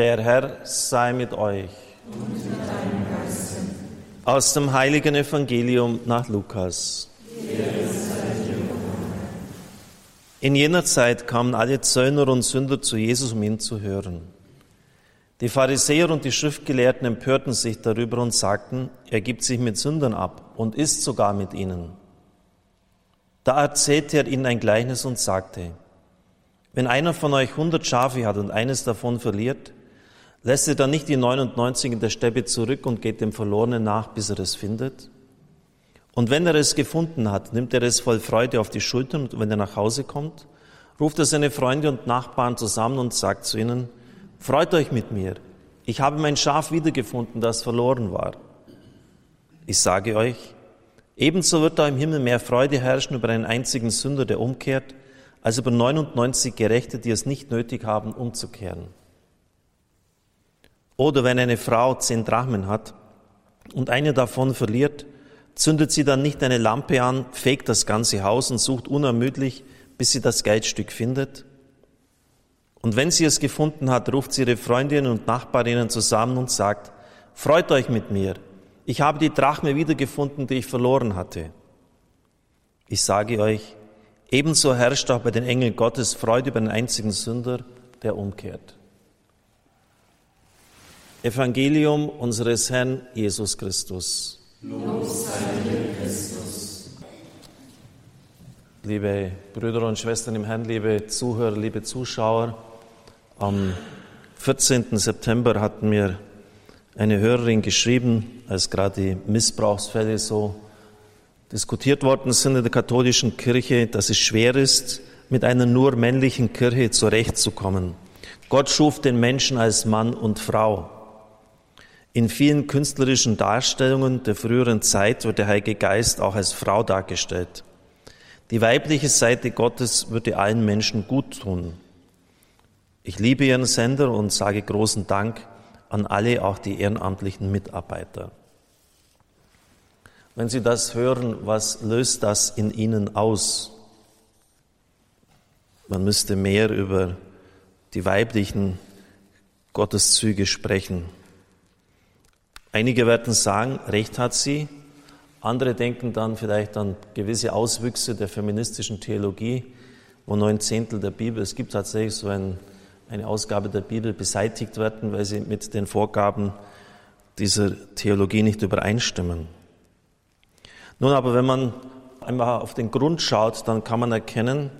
Der Herr sei mit euch. Und mit deinem Geiste. Aus dem heiligen Evangelium nach Lukas. In jener Zeit kamen alle Zöllner und Sünder zu Jesus, um ihn zu hören. Die Pharisäer und die Schriftgelehrten empörten sich darüber und sagten, er gibt sich mit Sündern ab und isst sogar mit ihnen. Da erzählte er ihnen ein Gleichnis und sagte, wenn einer von euch hundert Schafe hat und eines davon verliert, lässt er dann nicht die 99 in der Steppe zurück und geht dem Verlorenen nach, bis er es findet? Und wenn er es gefunden hat, nimmt er es voll Freude auf die Schultern und wenn er nach Hause kommt, ruft er seine Freunde und Nachbarn zusammen und sagt zu ihnen, freut euch mit mir, ich habe mein Schaf wiedergefunden, das verloren war. Ich sage euch, ebenso wird da im Himmel mehr Freude herrschen über einen einzigen Sünder, der umkehrt, als über 99 Gerechte, die es nicht nötig haben, umzukehren. Oder wenn eine Frau zehn Drachmen hat und eine davon verliert, zündet sie dann nicht eine Lampe an, fegt das ganze Haus und sucht unermüdlich, bis sie das Geldstück findet? Und wenn sie es gefunden hat, ruft sie ihre Freundinnen und Nachbarinnen zusammen und sagt, freut euch mit mir, ich habe die Drachme wiedergefunden, die ich verloren hatte. Ich sage euch, ebenso herrscht auch bei den Engeln Gottes Freude über den einzigen Sünder, der umkehrt. Evangelium unseres Herrn Jesus Christus. Liebe Brüder und Schwestern im Herrn, liebe Zuhörer, liebe Zuschauer, am 14. September hat mir eine Hörerin geschrieben, als gerade die Missbrauchsfälle so diskutiert worden sind in der katholischen Kirche, dass es schwer ist, mit einer nur männlichen Kirche zurechtzukommen. Gott schuf den Menschen als Mann und Frau. In vielen künstlerischen Darstellungen der früheren Zeit wird der Heilige Geist auch als Frau dargestellt. Die weibliche Seite Gottes würde allen Menschen gut tun. Ich liebe Ihren Sender und sage großen Dank an alle, auch die ehrenamtlichen Mitarbeiter. Wenn Sie das hören, was löst das in Ihnen aus? Man müsste mehr über die weiblichen Gotteszüge sprechen. Einige werden sagen, recht hat sie. Andere denken dann vielleicht an gewisse Auswüchse der feministischen Theologie, wo neun Zehntel der Bibel, es gibt tatsächlich so ein, eine Ausgabe der Bibel, beseitigt werden, weil sie mit den Vorgaben dieser Theologie nicht übereinstimmen. Nun aber, wenn man einmal auf den Grund schaut, dann kann man erkennen,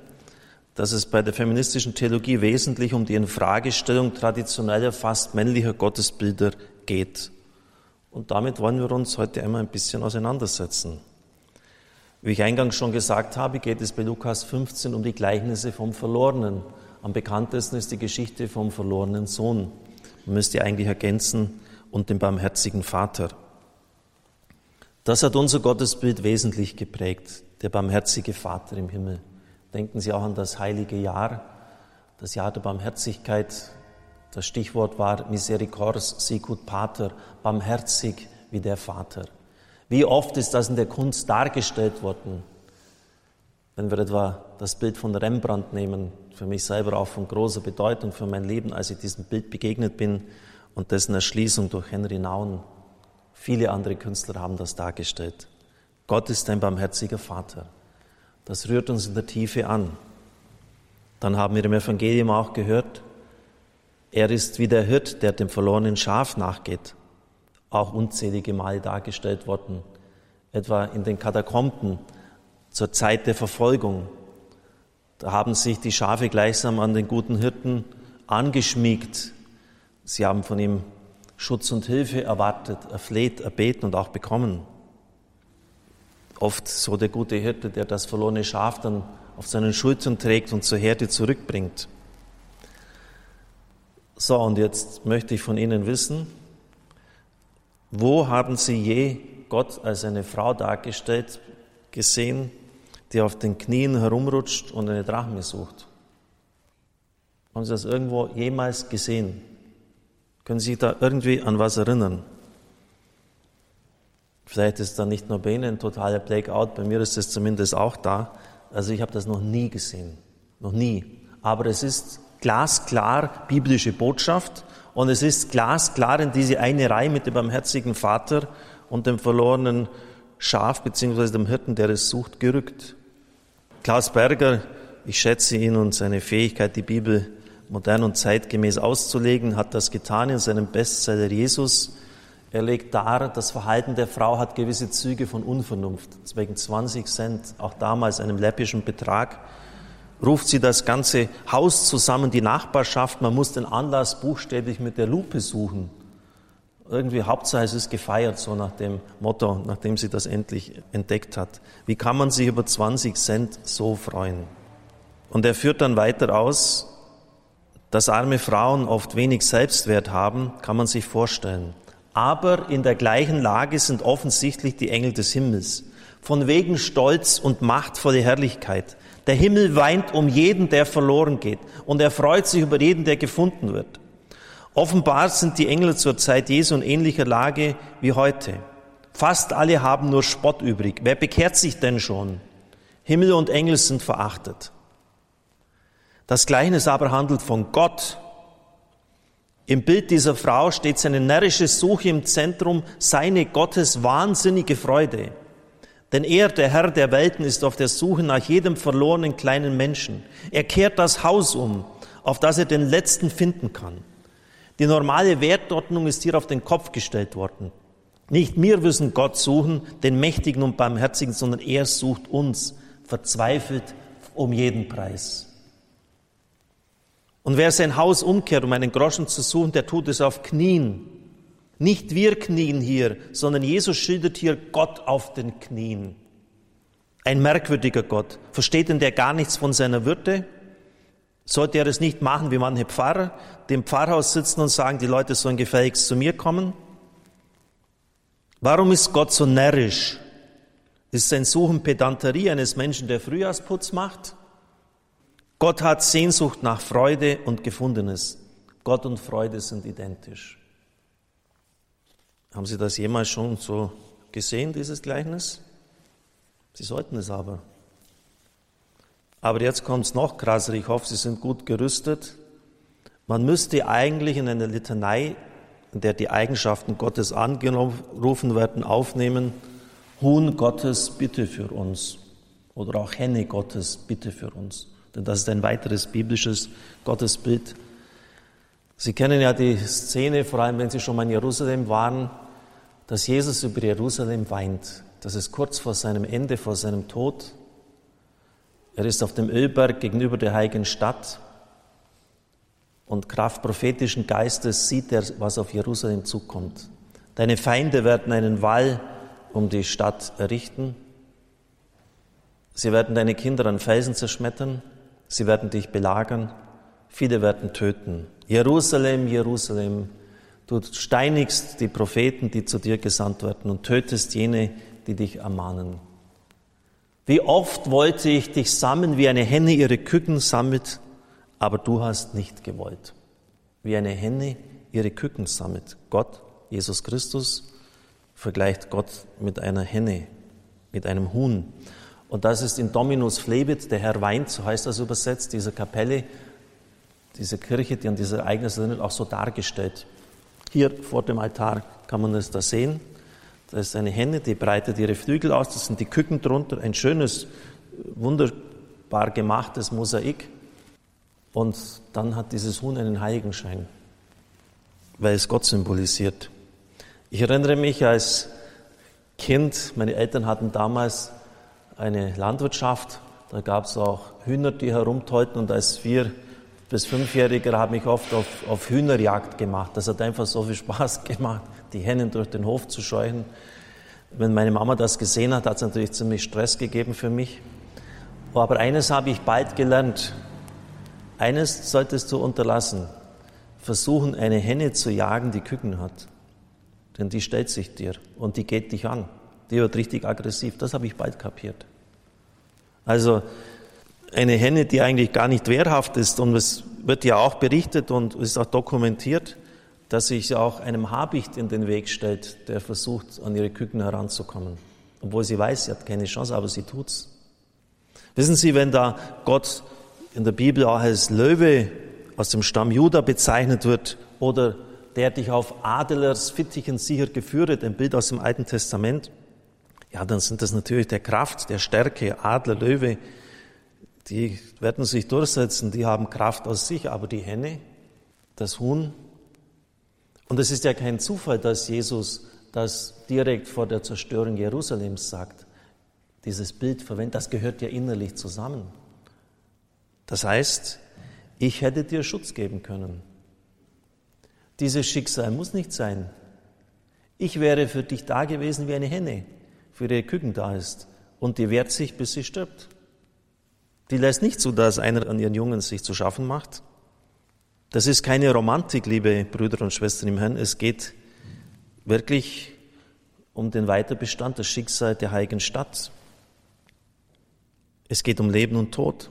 dass es bei der feministischen Theologie wesentlich um die Infragestellung traditioneller, fast männlicher Gottesbilder geht. Und damit wollen wir uns heute einmal ein bisschen auseinandersetzen. Wie ich eingangs schon gesagt habe, geht es bei Lukas 15 um die Gleichnisse vom Verlorenen. Am bekanntesten ist die Geschichte vom verlorenen Sohn. Man müsste eigentlich ergänzen und dem barmherzigen Vater. Das hat unser Gottesbild wesentlich geprägt, der barmherzige Vater im Himmel. Denken Sie auch an das heilige Jahr, das Jahr der Barmherzigkeit, das Stichwort war Misericors sicut Pater, barmherzig wie der Vater. Wie oft ist das in der Kunst dargestellt worden? Wenn wir etwa das Bild von Rembrandt nehmen, für mich selber auch von großer Bedeutung für mein Leben, als ich diesem Bild begegnet bin und dessen Erschließung durch Henry Naun. Viele andere Künstler haben das dargestellt. Gott ist ein barmherziger Vater. Das rührt uns in der Tiefe an. Dann haben wir im Evangelium auch gehört, er ist wie der Hirt, der dem verlorenen Schaf nachgeht, auch unzählige Male dargestellt worden, etwa in den Katakomben zur Zeit der Verfolgung. Da haben sich die Schafe gleichsam an den guten Hirten angeschmiegt. Sie haben von ihm Schutz und Hilfe erwartet, erfleht, erbeten und auch bekommen. Oft so der gute Hirte, der das verlorene Schaf dann auf seinen Schultern trägt und zur Herde zurückbringt. So, und jetzt möchte ich von Ihnen wissen, wo haben Sie je Gott als eine Frau dargestellt gesehen, die auf den Knien herumrutscht und eine Drachme sucht? Haben Sie das irgendwo jemals gesehen? Können Sie sich da irgendwie an was erinnern? Vielleicht ist da nicht nur bei Ihnen ein totaler Blackout, bei mir ist es zumindest auch da. Also ich habe das noch nie gesehen, noch nie. Aber es ist glasklar biblische Botschaft und es ist glasklar in diese eine Reihe mit dem barmherzigen Vater und dem verlorenen Schaf beziehungsweise dem Hirten, der es sucht, gerückt. Klaus Berger, ich schätze ihn und seine Fähigkeit, die Bibel modern und zeitgemäß auszulegen, hat das getan in seinem Bestseller Jesus. Er legt dar, das Verhalten der Frau hat gewisse Züge von Unvernunft. Wegen 20 Cent, auch damals einem läppischen Betrag, ruft sie das ganze Haus zusammen, die Nachbarschaft. Man muss den Anlass buchstäblich mit der Lupe suchen. Irgendwie Hauptsache es ist gefeiert, so nach dem Motto, nachdem sie das endlich entdeckt hat. Wie kann man sich über 20 Cent so freuen? Und er führt dann weiter aus, dass arme Frauen oft wenig Selbstwert haben, kann man sich vorstellen. Aber in der gleichen Lage sind offensichtlich die Engel des Himmels. Von wegen Stolz und machtvolle Herrlichkeit. Der Himmel weint um jeden, der verloren geht. Und er freut sich über jeden, der gefunden wird. Offenbar sind die Engel zur Zeit Jesu in ähnlicher Lage wie heute. Fast alle haben nur Spott übrig. Wer bekehrt sich denn schon? Himmel und Engel sind verachtet. Das Gleichnis aber handelt von Gott, im Bild dieser Frau steht seine närrische Suche im Zentrum, seine Gottes wahnsinnige Freude. Denn er, der Herr der Welten, ist auf der Suche nach jedem verlorenen kleinen Menschen. Er kehrt das Haus um, auf das er den Letzten finden kann. Die normale Wertordnung ist hier auf den Kopf gestellt worden. Nicht wir müssen Gott suchen, den Mächtigen und Barmherzigen, sondern er sucht uns, verzweifelt um jeden Preis. Und wer sein Haus umkehrt, um einen Groschen zu suchen, der tut es auf Knien. Nicht wir knien hier, sondern Jesus schildert hier Gott auf den Knien. Ein merkwürdiger Gott. Versteht denn der gar nichts von seiner Würde? Sollte er es nicht machen wie manche Pfarrer, die im Pfarrhaus sitzen und sagen, die Leute sollen gefälligst zu mir kommen? Warum ist Gott so närrisch? Ist sein Suchen Pedanterie eines Menschen, der Frühjahrsputz macht? Gott hat Sehnsucht nach Freude und Gefundenes. Gott und Freude sind identisch. Haben Sie das jemals schon so gesehen, dieses Gleichnis? Sie sollten es aber. Aber jetzt kommt es noch krasser. Ich hoffe, Sie sind gut gerüstet. Man müsste eigentlich in einer Litanei, in der die Eigenschaften Gottes angerufen werden, aufnehmen, Huhn Gottes, bitte für uns. Oder auch Henne Gottes, bitte für uns. Denn das ist ein weiteres biblisches Gottesbild. Sie kennen ja die Szene, vor allem wenn Sie schon mal in Jerusalem waren, dass Jesus über Jerusalem weint. Das ist kurz vor seinem Ende, vor seinem Tod. Er ist auf dem Ölberg gegenüber der heiligen Stadt und Kraft prophetischen Geistes sieht er, was auf Jerusalem zukommt. Deine Feinde werden einen Wall um die Stadt errichten. Sie werden deine Kinder an Felsen zerschmettern. Sie werden dich belagern, viele werden töten. Jerusalem, Jerusalem, du steinigst die Propheten, die zu dir gesandt werden und tötest jene, die dich ermahnen. Wie oft wollte ich dich sammeln, wie eine Henne ihre Küken sammelt, aber du hast nicht gewollt. Wie eine Henne ihre Küken sammelt. Gott, Jesus Christus, vergleicht Gott mit einer Henne, mit einem Huhn. Und das ist in Dominus Flebit, der Herr weint, so heißt das übersetzt, diese Kapelle, diese Kirche, die an diese Ereignisse erinnert, auch so dargestellt. Hier vor dem Altar kann man es da sehen. Da ist eine Henne, die breitet ihre Flügel aus, das sind die Küken drunter, ein schönes, wunderbar gemachtes Mosaik. Und dann hat dieses Huhn einen Heiligenschein, weil es Gott symbolisiert. Ich erinnere mich als Kind, meine Eltern hatten damals eine Landwirtschaft. Da gab es auch Hühner, die herumtollten. Und als Vier- bis Fünfjähriger habe ich oft auf, auf Hühnerjagd gemacht. Das hat einfach so viel Spaß gemacht, die Hennen durch den Hof zu scheuchen. Wenn meine Mama das gesehen hat, hat es natürlich ziemlich Stress gegeben für mich. Aber eines habe ich bald gelernt. Eines solltest du unterlassen. Versuchen, eine Henne zu jagen, die Küken hat. Denn die stellt sich dir und die geht dich an. Die wird richtig aggressiv. Das habe ich bald kapiert. Also eine Henne, die eigentlich gar nicht wehrhaft ist und es wird ja auch berichtet und ist auch dokumentiert, dass sich auch einem Habicht in den Weg stellt, der versucht, an ihre Küken heranzukommen. Obwohl sie weiß, sie hat keine Chance, aber sie tut's. Wissen Sie, wenn da Gott in der Bibel auch als Löwe aus dem Stamm Juda bezeichnet wird oder der dich auf Adlers Fittichen sicher geführt, ein Bild aus dem Alten Testament, ja, dann sind das natürlich der Kraft, der Stärke, Adler, Löwe, die werden sich durchsetzen, die haben Kraft aus sich, aber die Henne, das Huhn, und es ist ja kein Zufall, dass Jesus das direkt vor der Zerstörung Jerusalems sagt. Dieses Bild verwendet, das gehört ja innerlich zusammen. Das heißt, ich hätte dir Schutz geben können. Dieses Schicksal muss nicht sein. Ich wäre für dich da gewesen wie eine Henne für ihre Küken da ist und die wehrt sich, bis sie stirbt. Die lässt nicht zu, dass einer an ihren Jungen sich zu schaffen macht. Das ist keine Romantik, liebe Brüder und Schwestern im Herrn. Es geht wirklich um den Weiterbestand, das Schicksal der heiligen Stadt. Es geht um Leben und Tod.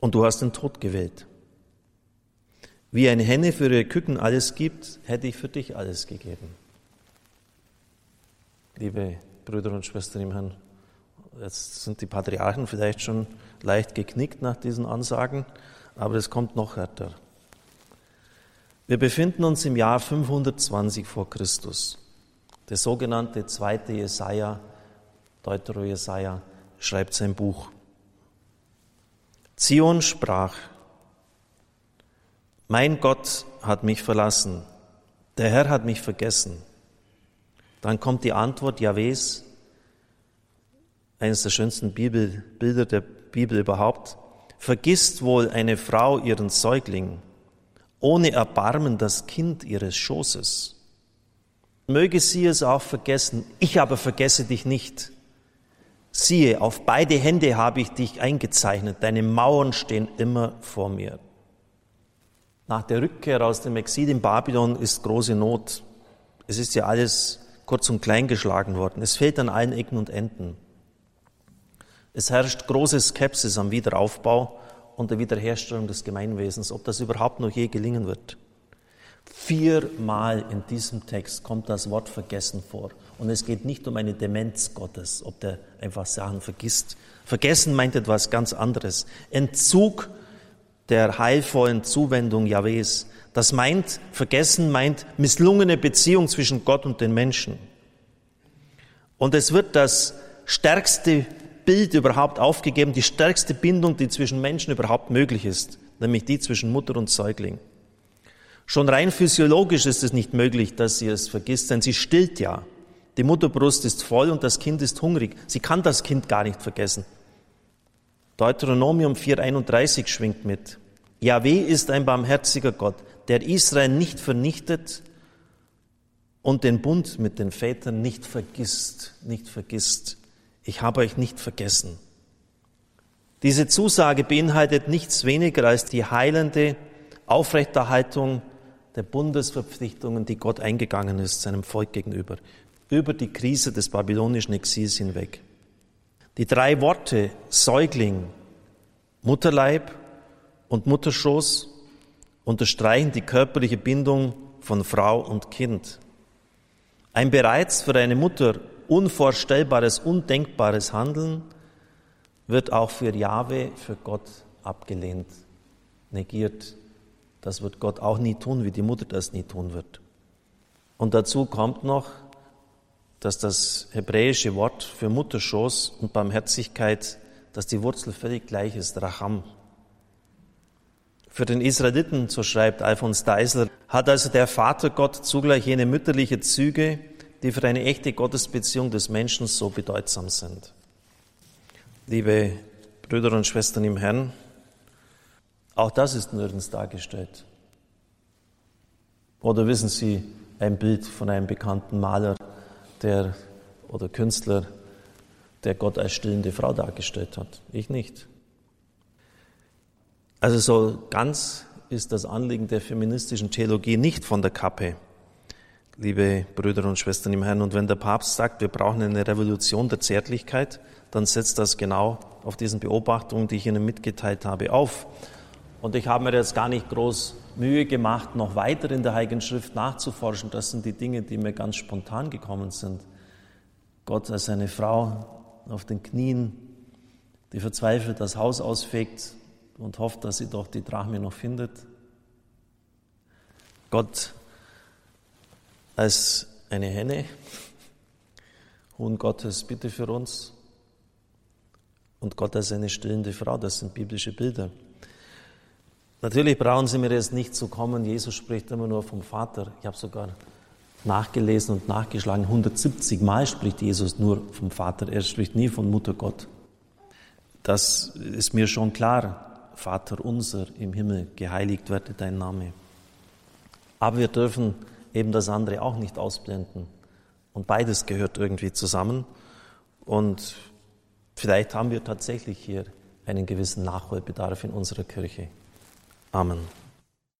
Und du hast den Tod gewählt. Wie eine Henne für ihre Küken alles gibt, hätte ich für dich alles gegeben liebe Brüder und Schwestern im Herrn. Jetzt sind die Patriarchen vielleicht schon leicht geknickt nach diesen Ansagen, aber es kommt noch härter. Wir befinden uns im Jahr 520 vor Christus. Der sogenannte zweite Jesaja, Deutero Jesaja, schreibt sein Buch. Zion sprach, mein Gott hat mich verlassen, der Herr hat mich vergessen. Dann kommt die Antwort Jahwes, eines der schönsten Bibelbilder der Bibel überhaupt. Vergisst wohl eine Frau ihren Säugling, ohne Erbarmen das Kind ihres Schoßes. Möge sie es auch vergessen, ich aber vergesse dich nicht. Siehe, auf beide Hände habe ich dich eingezeichnet, deine Mauern stehen immer vor mir. Nach der Rückkehr aus dem Exil in Babylon ist große Not. Es ist ja alles kurz und klein geschlagen worden. Es fehlt an allen Ecken und Enden. Es herrscht große Skepsis am Wiederaufbau und der Wiederherstellung des Gemeinwesens, ob das überhaupt noch je gelingen wird. Viermal in diesem Text kommt das Wort vergessen vor. Und es geht nicht um eine Demenz Gottes, ob der einfach Sachen vergisst. Vergessen meint etwas ganz anderes. Entzug der heilvollen Zuwendung Jahwes. Das meint, vergessen meint misslungene Beziehung zwischen Gott und den Menschen. Und es wird das stärkste Bild überhaupt aufgegeben, die stärkste Bindung, die zwischen Menschen überhaupt möglich ist, nämlich die zwischen Mutter und Säugling. Schon rein physiologisch ist es nicht möglich, dass sie es vergisst, denn sie stillt ja. Die Mutterbrust ist voll und das Kind ist hungrig. Sie kann das Kind gar nicht vergessen. Deuteronomium 4.31 schwingt mit. Yahweh ist ein barmherziger Gott, der Israel nicht vernichtet und den Bund mit den Vätern nicht vergisst, nicht vergisst. Ich habe euch nicht vergessen. Diese Zusage beinhaltet nichts weniger als die heilende Aufrechterhaltung der Bundesverpflichtungen, die Gott eingegangen ist seinem Volk gegenüber, über die Krise des babylonischen Exils hinweg. Die drei Worte Säugling, Mutterleib und Mutterschoß unterstreichen die körperliche Bindung von Frau und Kind. Ein bereits für eine Mutter unvorstellbares, undenkbares Handeln wird auch für Jahwe, für Gott abgelehnt, negiert. Das wird Gott auch nie tun, wie die Mutter das nie tun wird. Und dazu kommt noch, dass das hebräische Wort für Mutterschoß und Barmherzigkeit, dass die Wurzel völlig gleich ist, Racham, für den Israeliten, so schreibt Alfons Deisler, hat also der Vater Gott zugleich jene mütterliche Züge, die für eine echte Gottesbeziehung des Menschen so bedeutsam sind. Liebe Brüder und Schwestern im Herrn, auch das ist nirgends dargestellt. Oder wissen Sie ein Bild von einem bekannten Maler, der oder Künstler, der Gott als stillende Frau dargestellt hat? Ich nicht. Also so ganz ist das Anliegen der feministischen Theologie nicht von der Kappe, liebe Brüder und Schwestern im Herrn. Und wenn der Papst sagt, wir brauchen eine Revolution der Zärtlichkeit, dann setzt das genau auf diesen Beobachtungen, die ich Ihnen mitgeteilt habe, auf. Und ich habe mir jetzt gar nicht groß Mühe gemacht, noch weiter in der Heiligen Schrift nachzuforschen. Das sind die Dinge, die mir ganz spontan gekommen sind. Gott als eine Frau auf den Knien, die verzweifelt das Haus ausfegt, und hofft, dass sie doch die Drachme noch findet. Gott als eine Henne, Hohen Gottes, bitte für uns. Und Gott als eine stillende Frau, das sind biblische Bilder. Natürlich brauchen Sie mir jetzt nicht zu kommen, Jesus spricht immer nur vom Vater. Ich habe sogar nachgelesen und nachgeschlagen, 170 Mal spricht Jesus nur vom Vater, er spricht nie von Mutter Gott. Das ist mir schon klar. Vater unser im Himmel, geheiligt werde dein Name. Aber wir dürfen eben das andere auch nicht ausblenden. Und beides gehört irgendwie zusammen. Und vielleicht haben wir tatsächlich hier einen gewissen Nachholbedarf in unserer Kirche. Amen.